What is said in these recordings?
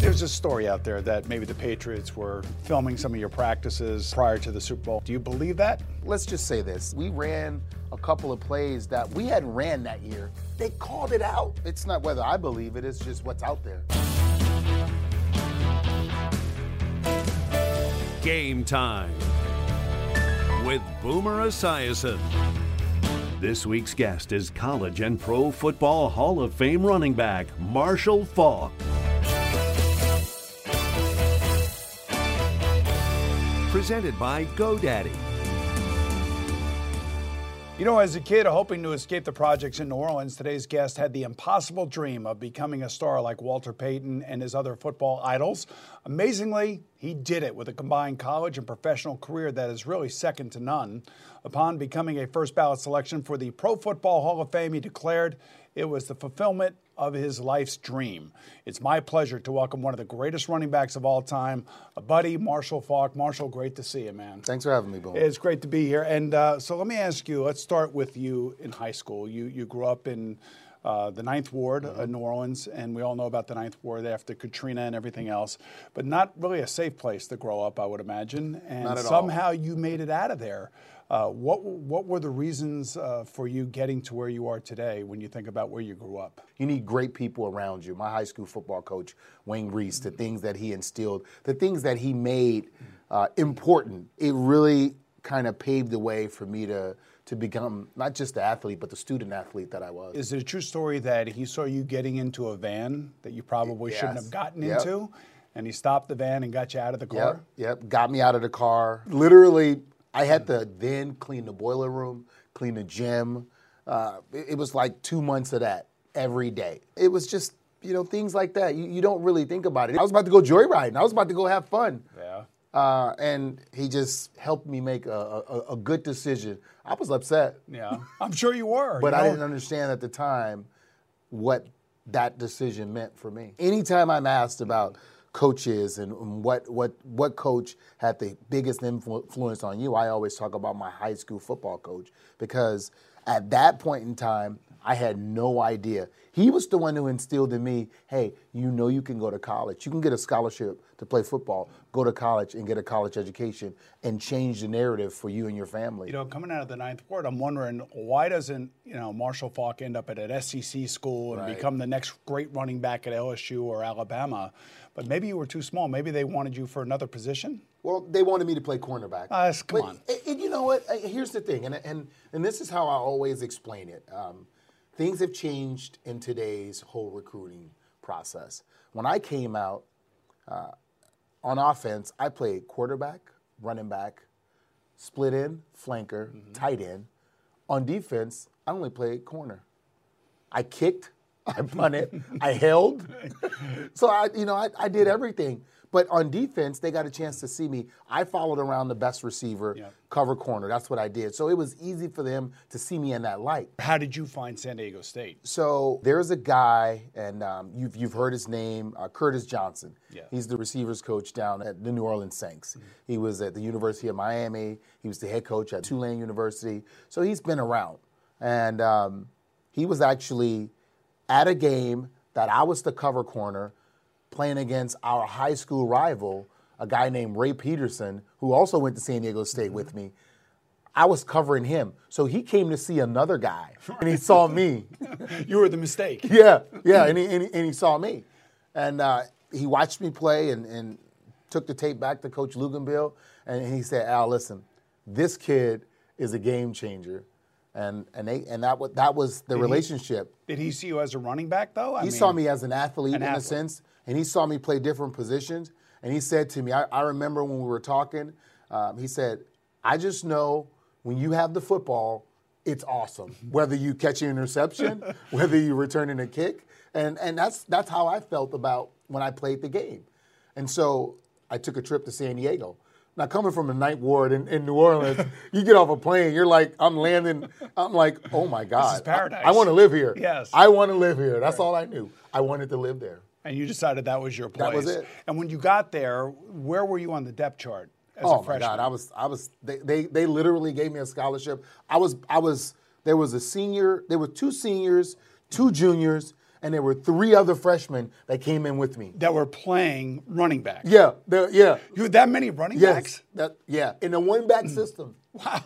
There's a story out there that maybe the Patriots were filming some of your practices prior to the Super Bowl. Do you believe that? Let's just say this. We ran a couple of plays that we hadn't ran that year. They called it out. It's not whether I believe it, it's just what's out there. Game time with Boomer Esiason. This week's guest is college and pro football Hall of Fame running back Marshall Faulk. Presented by GoDaddy. You know, as a kid hoping to escape the projects in New Orleans, today's guest had the impossible dream of becoming a star like Walter Payton and his other football idols. Amazingly, he did it with a combined college and professional career that is really second to none. Upon becoming a first ballot selection for the Pro Football Hall of Fame, he declared it was the fulfillment of his life's dream. It's my pleasure to welcome one of the greatest running backs of all time, a buddy, Marshall Faulk. Marshall, great to see you, man. Thanks for having me, Boom. It's great to be here. And uh, so let me ask you. Let's start with you in high school. You you grew up in. Uh, the Ninth Ward mm-hmm. of New Orleans, and we all know about the Ninth Ward after Katrina and everything else, but not really a safe place to grow up, I would imagine. And somehow all. you made it out of there. Uh, what what were the reasons uh, for you getting to where you are today when you think about where you grew up? You need great people around you. My high school football coach, Wayne Reese, the things that he instilled, the things that he made uh, important, it really kind of paved the way for me to to become not just the athlete, but the student athlete that I was. Is it a true story that he saw you getting into a van that you probably yes. shouldn't have gotten yep. into? And he stopped the van and got you out of the car? Yep, yep. Got me out of the car. Literally I had to then clean the boiler room, clean the gym. Uh, it, it, was like two months of that every day. It was just, you know, things like that. You, you don't really think about it. I was about to go joyriding. I was about to go have fun. Yeah. Uh, and he just helped me make a, a, a, good decision. I was upset. Yeah, I'm sure you were. but you I didn't understand at the time what that decision meant for me. Anytime I'm asked about coaches and what what what coach had the biggest influence on you, I always talk about my high school football coach because at that point in time, I had no idea. He was the one who instilled in me, hey, you know you can go to college. You can get a scholarship to play football, go to college and get a college education and change the narrative for you and your family. You know, coming out of the ninth ward, I'm wondering why doesn't, you know, Marshall Faulk end up at an SEC school and right. become the next great running back at LSU or Alabama? But maybe you were too small. Maybe they wanted you for another position. Well, they wanted me to play cornerback. Uh, come but, on. And, you know what? Here's the thing, and, and, and this is how I always explain it. Um, things have changed in today's whole recruiting process. When I came out uh, on offense, I played quarterback, running back, split end, flanker, mm-hmm. tight end. On defense, I only played corner. I kicked, I punted, I held. So I, you know, I, I, did everything. But on defense, they got a chance to see me. I followed around the best receiver, yep. cover corner. That's what I did. So it was easy for them to see me in that light. How did you find San Diego State? So there's a guy, and um, you've, you've heard his name, uh, Curtis Johnson. Yeah. He's the receivers coach down at the New Orleans Saints. Mm-hmm. He was at the University of Miami. He was the head coach at Tulane University. So he's been around. And um, he was actually at a game that I was the cover corner playing against our high school rival, a guy named Ray Peterson, who also went to San Diego State mm-hmm. with me. I was covering him. So he came to see another guy and he saw me. you were the mistake. Yeah, yeah, and he, and he, and he saw me. And uh, he watched me play and, and took the tape back to Coach Luginbill and he said, Al, listen, this kid is a game changer. And, and, they, and that, was, that was the Did he- relationship. Did he see you as a running back though? I he mean, saw me as an athlete an in athlete. a sense, and he saw me play different positions. And he said to me, I, I remember when we were talking, um, he said, I just know when you have the football, it's awesome. Whether you catch an interception, whether you returning a kick, and and that's that's how I felt about when I played the game. And so I took a trip to San Diego. Now coming from the Ninth Ward in, in New Orleans, you get off a plane, you're like, I'm landing. I'm like, oh my God, This is paradise. I, want to live here. Yes. I want to live here. That's all I knew. I wanted to live there. and you decided that was your place. That was it. And when you got there, where were you on the depth chart as oh a my? God, I was, I was. They, they, they literally gave me a scholarship. I was, I was. There was a senior. There were two seniors, two juniors, and there were three other freshmen that came in with me. that were playing running back. Yeah, there- yeah, You had that many running yes, backs? that, yeah. In a one back hmm. system, Wow.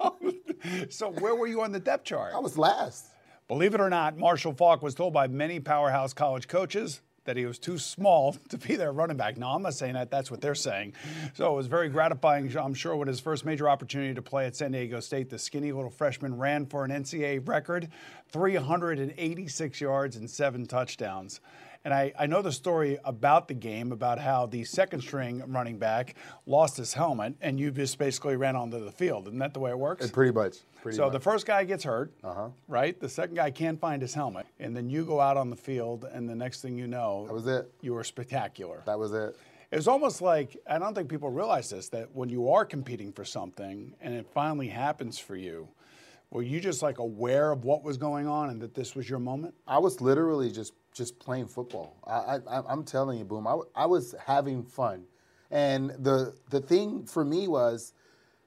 so where were you on the depth chart? I was last. Believe it or not, Marshall Faulk was told by many powerhouse college coaches that he was too small to be their running back. Now, I'm not saying that, that's what they're saying. So it was very gratifying, I'm sure, when his first major opportunity to play at San Diego State, the skinny little freshman ran for an NCAA record 386 yards and seven touchdowns. And I, I know the story about the game, about how the second string running back lost his helmet, and you just basically ran onto the field. Isn't that the way it works? Pretty much. Pretty So much. the first guy gets hurt, uh-huh. right? The second guy can't find his helmet, and then you go out on the field, and the next thing you know, That was it. You were spectacular. that was it. It was almost like I don't think people realize this that when you are competing for something and it finally happens for you, were you just like aware of what was going on and that this was your moment? I was literally just just playing football. I, I I'm telling you, boom. I was having fun, and the the thing for me was,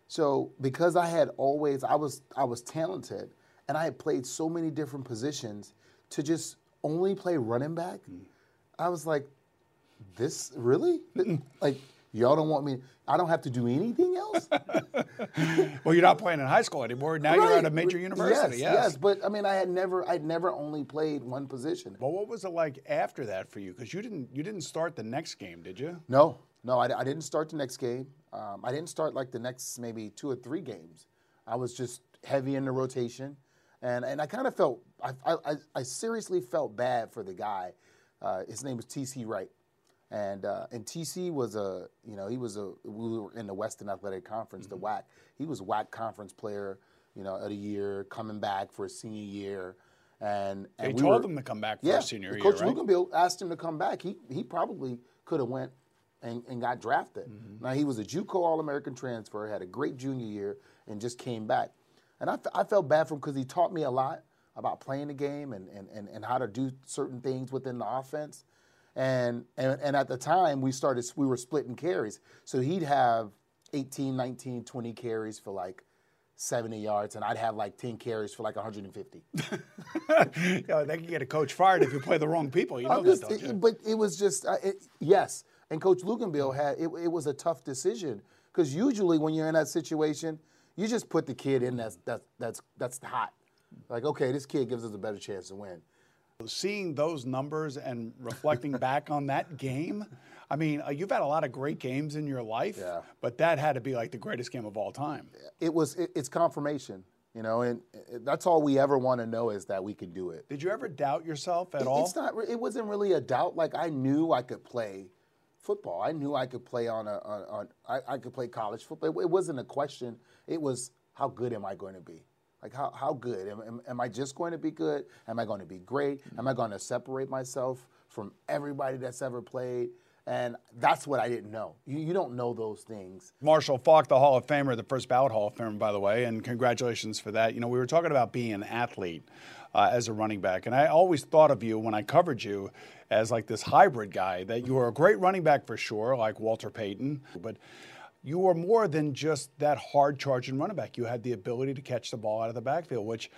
so because I had always I was I was talented, and I had played so many different positions, to just only play running back, mm. I was like, this really like y'all don't want me. I don't have to do anything else. Well, you're not playing in high school anymore. Now you're at a major university. Yes, yes, but I mean, I had never, I'd never only played one position. But what was it like after that for you? Because you didn't you didn't start the next game, did you? No, no, I, I didn't start the next game. Um, I didn't start like the next maybe two or three games. I was just heavy in the rotation, and and I kind of felt I, I I- I seriously felt bad for the guy. Uh, his name was TC Wright, and uh, and TC was a you know he was a we were in the Western Athletic Conference, the WAC. He was WAC conference player, you know, of the year, coming back for a senior year, and They we told were- him to come back for yeah, senior year, Coach right? Asked him to come back. He he probably could have went and, and got drafted. Mm-hmm. Now he was a JUCO All-American transfer, had a great junior year, and just came back. And I, f- I felt bad for him because he taught me a lot about playing the game and, and, and, and how to do certain things within the offense. And, and and at the time we started we were splitting carries. So he'd have 18, 19, 20 carries for like 70 yards and I'd have like 10 carries for like 150. yeah, they can get a coach fired if you play the wrong people. You know I'm that, don't you? it- but it was just uh, it, yes. And Coach Luginbill had it, it was a tough decision because usually when you're in that situation, you just put the kid in that's that's that's that's hot. Like okay, this kid gives us a better chance to win. Seeing those numbers and reflecting back on that game, I mean, uh, you've had a lot of great games in your life, Yeah. but that had to be like the greatest game of all time. It was it, it's confirmation, you know, and that's all we ever want to know is that we can do it. Did you ever doubt yourself at It- all? It's not. It wasn't really a doubt. Like I knew I could play football. I knew I could play on a on. on I, I could play college football. It, it wasn't a question. It was how good am I going to be? Like how how good am, am, am I just going to be good? Am I going to be great? Am I going to separate myself from everybody that's ever played? And that's what I didn't know. You, you don't know those things. Marshall Faulk, the Hall of Famer, the first ballot Hall of Famer, by the way, and congratulations for that. You know, we were talking about being an athlete uh, as a running back, and I always thought of you when I covered you as like this hybrid guy. That you were a great running back for sure, like Walter Payton, but you were more than just that hard charging running back. You had the ability to catch the ball out of the backfield, which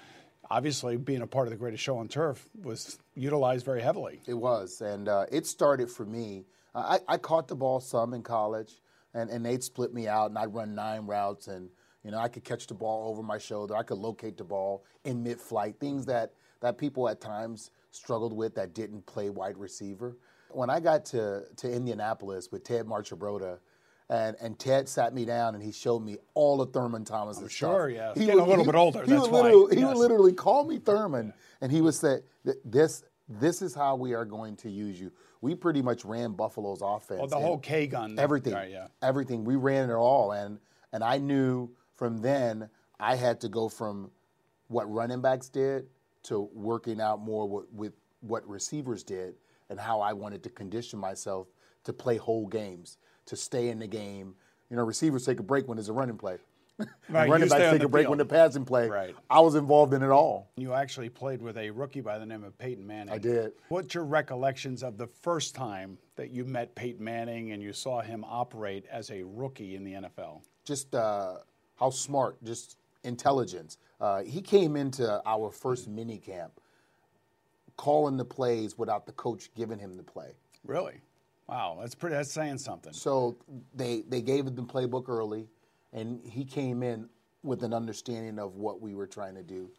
obviously being a part of the greatest show on turf was utilized very heavily. It was, and uh, it started for me. I, I caught the ball some in college, and, and they'd split me out, and I'd run nine routes, and you know, I could catch the ball over my shoulder. I could locate the ball in mid-flight. Things that that people at times struggled with that didn't play wide receiver. When I got to to Indianapolis with Ted Marchibroda, and, and Ted sat me down and he showed me all of Thurman Thomas's stuff. sure, yeah. He Getting a little bit older, He that's would why. literally, he Yes. would literally call me Thurman, and he would say, "This this is how we are going to use you." We pretty much ran Buffalo's offense. Oh, the whole K gun. everything, Right, yeah. everything. We ran it all, and and I knew from then I had to go from what running backs did to working out more with, with what receivers did, and how I wanted to condition myself to play whole games, to stay in the game. You know, receivers take a break when there's a running play. Right, running backs take a break field. when the passing play. Right. I was involved in it all. You actually played with a rookie by the name of Peyton Manning. I did. What's your recollections of the first time that you met Peyton Manning and you saw him operate as a rookie in the NFL? just uh, how smart, just intelligence. Uh, he came into our first mini camp calling the plays without the coach giving him the play. Really? Wow, that's pretty. That's saying something. So they they gave him the playbook early, and he came in with an understanding of what we were trying to do.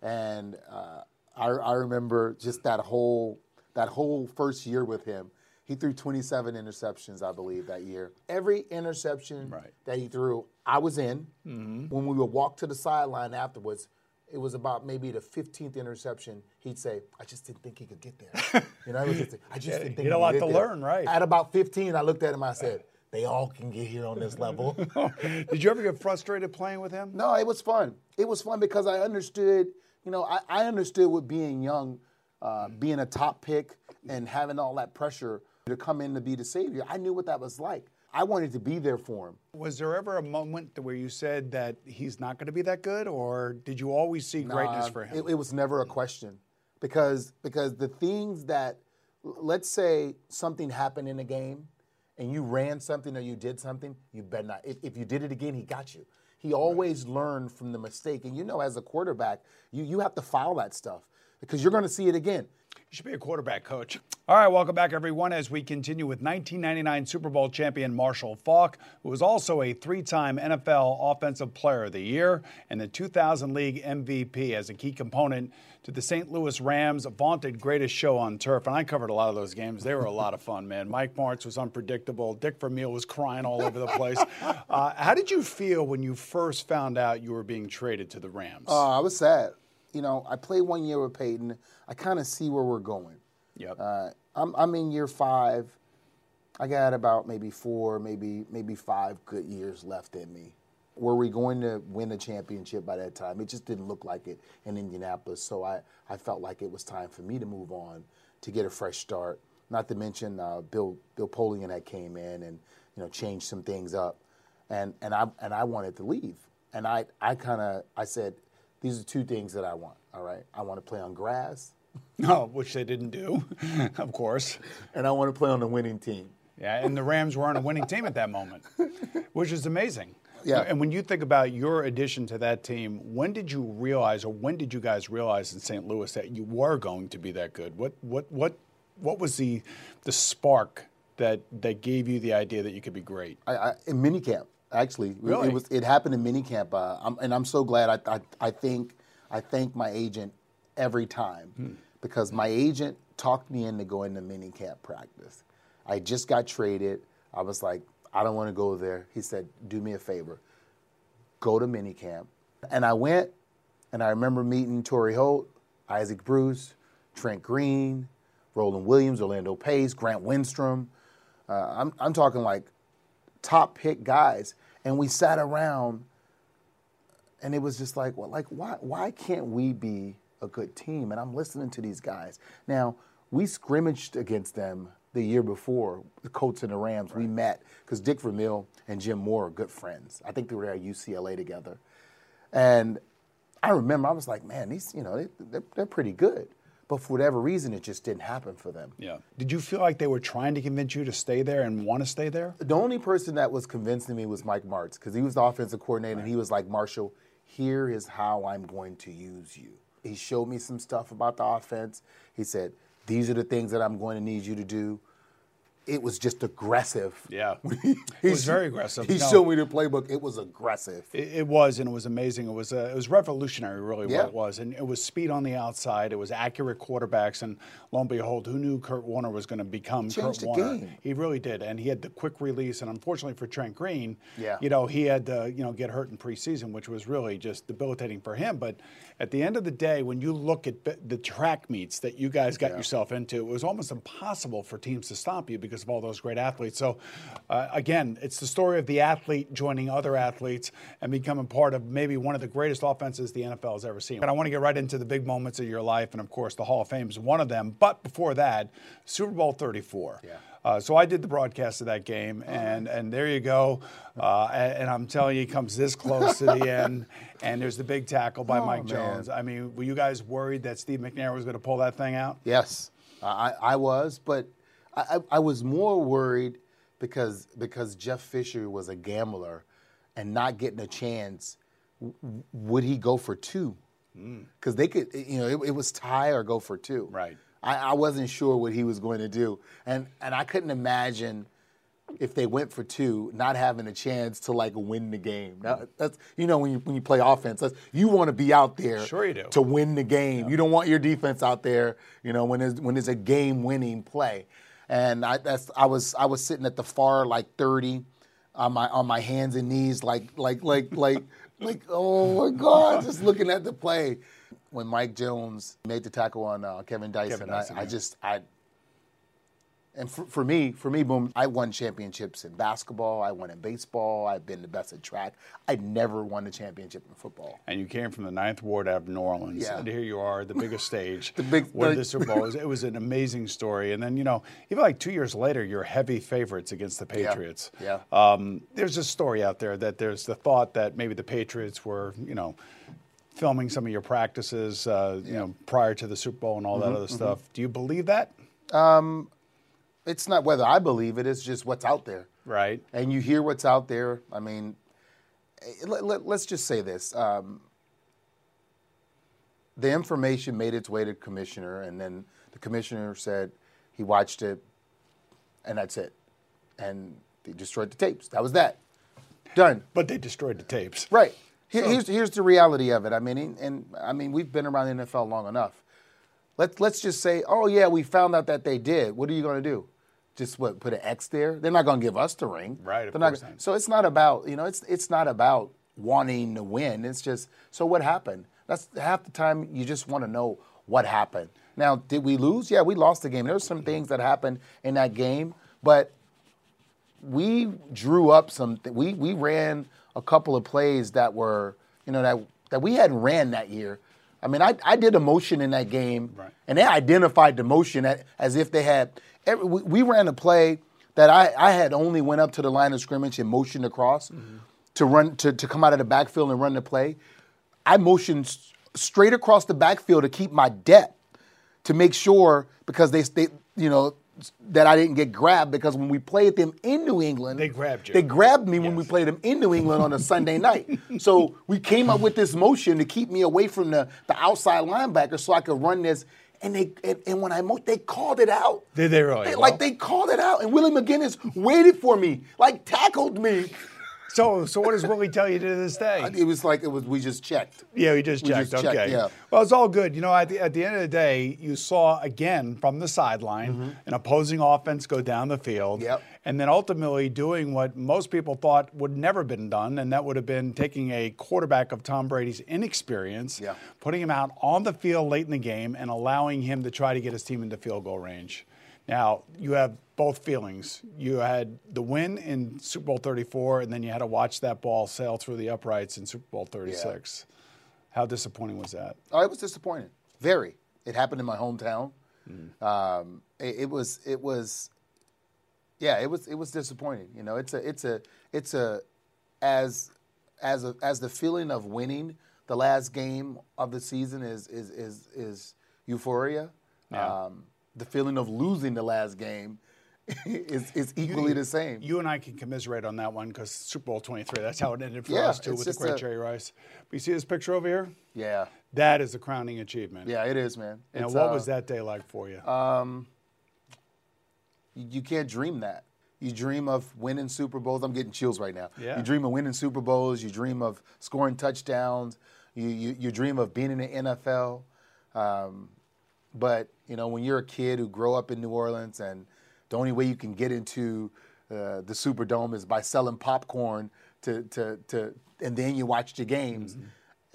And uh, I, I remember just that whole that whole first year with him. He threw 27 interceptions, I believe, that year. Every interception Right. that he threw, I was in. When we would walk to the sideline afterwards, it was about maybe the 15th interception. He'd say, "I just didn't think he could get there." You know, was just, I just didn't think he he had a could lot get to there. learn, right. At about 15, I looked at him. I said, "They all can get here on this level." Did you ever get frustrated playing with him? no, it was fun. It was fun because I understood. You know, I, I understood what being young, uh, being a top pick, and having all that pressure to come in to be the savior. I knew what that was like. I wanted to be there for him. Was there ever a moment where you said that he's not going to be that good, or did you always see greatness Uh, for him? It, it was never a question because because the things that let's say something happened in a game and you ran something or you did something, you better not. If, if you did it again, he got you. He always learned from the mistake, and you know, as a quarterback, you you have to file that stuff because you're going to see it again. You should be a quarterback coach. All right, welcome back, everyone, as we continue with 1999 Super Bowl champion Marshall Faulk, who was also a three time NFL Offensive Player of the Year and the 2000 League MVP as a key component to the St. Louis Rams' vaunted greatest show on turf. And I covered a lot of those games. They were a lot of fun, man. Mike Martz was unpredictable. Dick Vermeil was crying all over the place. Uh, how did you feel when you first found out you were being traded to the Rams? Uh, I was sad. You know, I played one year with Peyton. I kind of see where we're going. Yep. Uh, I'm, I'm in year five. I got about maybe four, maybe maybe five good years left in me. Were we going to win a championship by that time? It just didn't look like it in Indianapolis. So I, I felt like it was time for me to move on, to get a fresh start. Not to mention uh, Bill Bill Polian had came in and you know changed some things up, and and I and I wanted to leave. And I I kind of I said, these are two things that I want. All right, I want to play on grass, no, which they didn't do, of course. and I want to play on the winning team. Yeah, and the Rams weren't a winning team at that moment, which is amazing. Yeah. And when you think about your addition to that team, when did you realize, or when did you guys realize in St. Louis that you were going to be that good? What what what what was the the spark that that gave you the idea that you could be great? I, I, in minicamp, actually, Really? it was. It happened in minicamp, uh, I'm, and I'm so glad. I, I, I think I thank my agent every time because my agent talked me into going to minicamp practice. I just got traded. I was like, I don't want to go there. He said, Do me a favor, go to minicamp, and I went, and I remember meeting Torry Holt, Isaac Bruce, Trent Green, Roland Williams, Orlando Pace, Grant Wistrom. Uh, I'm, I'm talking like top pick guys, and we sat around, and it was just like, well, like why why can't we be a good team? And I'm listening to these guys. Now we scrimmaged against them the year before, the Colts and the Rams. We met because Dick Vermeil and Jim Mora are good friends. I think they were at UCLA together, and I remember I was like, man, these you know they, they're, they're pretty good. But for whatever reason, it just didn't happen for them. Yeah. Did you feel like they were trying to convince you to stay there and want to stay there? The only person that was convincing me was Mike Martz because he was the offensive coordinator and he was like, Marshall, here is how I'm going to use you. He showed me some stuff about the offense. He said, These are the things that I'm going to need you to do. It was just aggressive. Yeah. He It was very aggressive. He No. showed me the playbook. It was aggressive. It, it was, and it was amazing. It was uh, it was revolutionary, really, Yeah. what it was. And it was speed on the outside. It was accurate quarterbacks, and lo and behold, who knew Kurt Warner was going to become Kurt Warner? game. He really did, and he had the quick release. And unfortunately for Trent Green, Yeah. you know, he had to you know get hurt in preseason, which was really just debilitating for him. But at the end of the day, when you look at the track meets that you guys got yourself into, it was almost impossible for teams to stop you because of all those great athletes. So, uh, again, it's the story of the athlete joining other athletes and becoming part of maybe one of the greatest offenses the NFL has ever seen. And I want to get right into the big moments of your life, and of course, the Hall of Fame is one of them. But before that, Super Bowl 34. Yeah. Uh, so I did the broadcast of that game, and, and there you go. Uh, and, and I'm telling you, he comes this close to the end, and there's the big tackle by Oh, Mike man. Jones. I mean, were you guys worried that Steve McNair was going to pull that thing out? Yes, I, I was, but I, I was more worried because because Jeff Fisher was a gambler and not getting a chance. w- Would he go for two? Mm. Because they could, you know, it, it was tie or go for two. Right. I, I wasn't sure what he was going to do, and and I couldn't imagine if they went for two, not having a chance to like win the game. Now, that's you know when you when you play offense, that's, you want to be out there Sure you do. to win the game. You don't want your defense out there, you know, when there's when there's a game winning play. And I that's I was I was sitting at the far like 30 on my on my hands and knees like like like like like oh my god, just looking at the play. When Mike Jones made the tackle on uh, Kevin Dyson, Kevin Dyson, I, I just I and for, for me, for me, boom, I won championships in basketball. I won in baseball. I've been the best at track. I never won a championship in football. And you came from the Ninth Ward out of New Orleans, Yeah. and here you are, the biggest stage, The big- where the- Super Bowl is. It was an amazing story. And then, you know, even like two years later, you're heavy favorites against the Patriots. Yeah. Um, there's a story out there that there's the thought that maybe the Patriots were, you know, filming some of your practices, uh, you know, prior to the Super Bowl and all Mm-hmm, that other stuff. Do you believe that? It's not whether I believe it; it's just what's out there. Right. and you hear what's out there. I mean, eh, let, let, us just say this: um, the information made its way to commissioner, and then the commissioner said he watched it, and that's it, and they destroyed the tapes. That was that. Done. But they destroyed the tapes. Right. Here, here's here's the reality of it. I mean, and, and I mean, we've been around the NFL long enough. Let's let's just say, oh yeah, we found out that they did. What are you going to do? Just what? Put an X there? They're not going to give us the ring. Right, of They're not, course not. So it's not about you know it's it's not about wanting to win. It's just so what happened. That's half the time you just want to know what happened. Now, did we lose? Yeah, we lost the game. There were some things that happened in that game, but we drew up some. We we ran a couple of plays that were you know that that we hadn't ran that year. I mean, I, I did a motion in that game, Right. and they identified the motion as if they had. Every, we, we ran a play that I, I had only went up to the line of scrimmage and motioned across mm-hmm. to run to, to come out of the backfield and run the play. I motioned straight across the backfield to keep my depth to make sure because they, they you know that I didn't get grabbed because when we played them in New England, They grabbed you. They grabbed me when we played them in New England on a Sunday night. So we came up with this motion to keep me away from the, the outside linebacker so I could run this. And they and, and when I mo- they called it out. Did they really? They- Well- like they called it out, and Willie McGinest waited for me, like tackled me. So, so what does Willie tell you to this day? It was like it was we just checked. Yeah, we just We checked. just checked, okay. yeah. Well, it's all good. You know, at the, at the end of the day, you saw again from the sideline an opposing offense go down the field. Mm-hmm. Yep. And then ultimately doing what most people thought would never been done, and that would have been taking a quarterback of Tom Brady's inexperience, Yeah. putting him out on the field late in the game, and allowing him to try to get his team into field goal range. Now, you have both feelings. You had the win in Super Bowl 34, and then you had to watch that ball sail through the uprights in Super Bowl 36. How disappointing was that? Oh, it was disappointing. Very. It happened in my hometown. Um, it, it was. It was. Yeah, it was. It was disappointing. You know, it's a. It's a. It's a. As, as a, as the feeling of winning the last game of the season is is is is euphoria. Yeah. Um, the feeling of losing the last game is is equally the same. You and I can commiserate on that one because Super Bowl 23, that's how it ended for Yeah, us too with the great a- Jerry Rice. But you see this picture over here? yeah. That is a crowning achievement. Yeah, it is, man. And It's, what uh, was that day like for you? You, you can't dream that. You dream of winning Super Bowls. I'm getting chills right now. Yeah. You dream of winning Super Bowls. You dream of scoring touchdowns. You you, you dream of being in the NFL. Um, but you know, when you're a kid who grow up in New Orleans, and the only way you can get into uh, the Superdome is by selling popcorn to to to, and then you watch the games.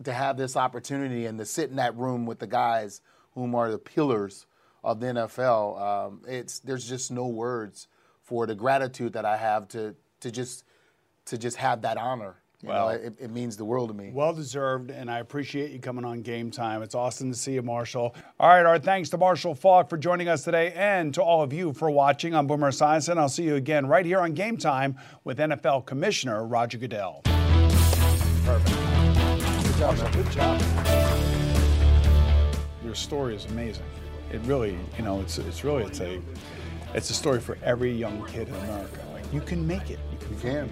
To have this opportunity and to sit in that room with the guys whom are the pillars of the NFL, um, it's there's just no words for the gratitude that I have to to just to just have that honor. You Well- know, it, it means the world to me. Well deserved, and I appreciate you coming on game time. It's awesome to see you, Marshall. All right, our thanks to Marshall Faulk for joining us today and to all of you for watching. I'm Boomer Esiason. I'll see you again right here on game time with NFL Commissioner Roger Goodell. Perfect. Good job, man. Good job. Your story is amazing. It really, you know, it's it's really it's a it's a story for every young kid in America. Like you can make it. You can.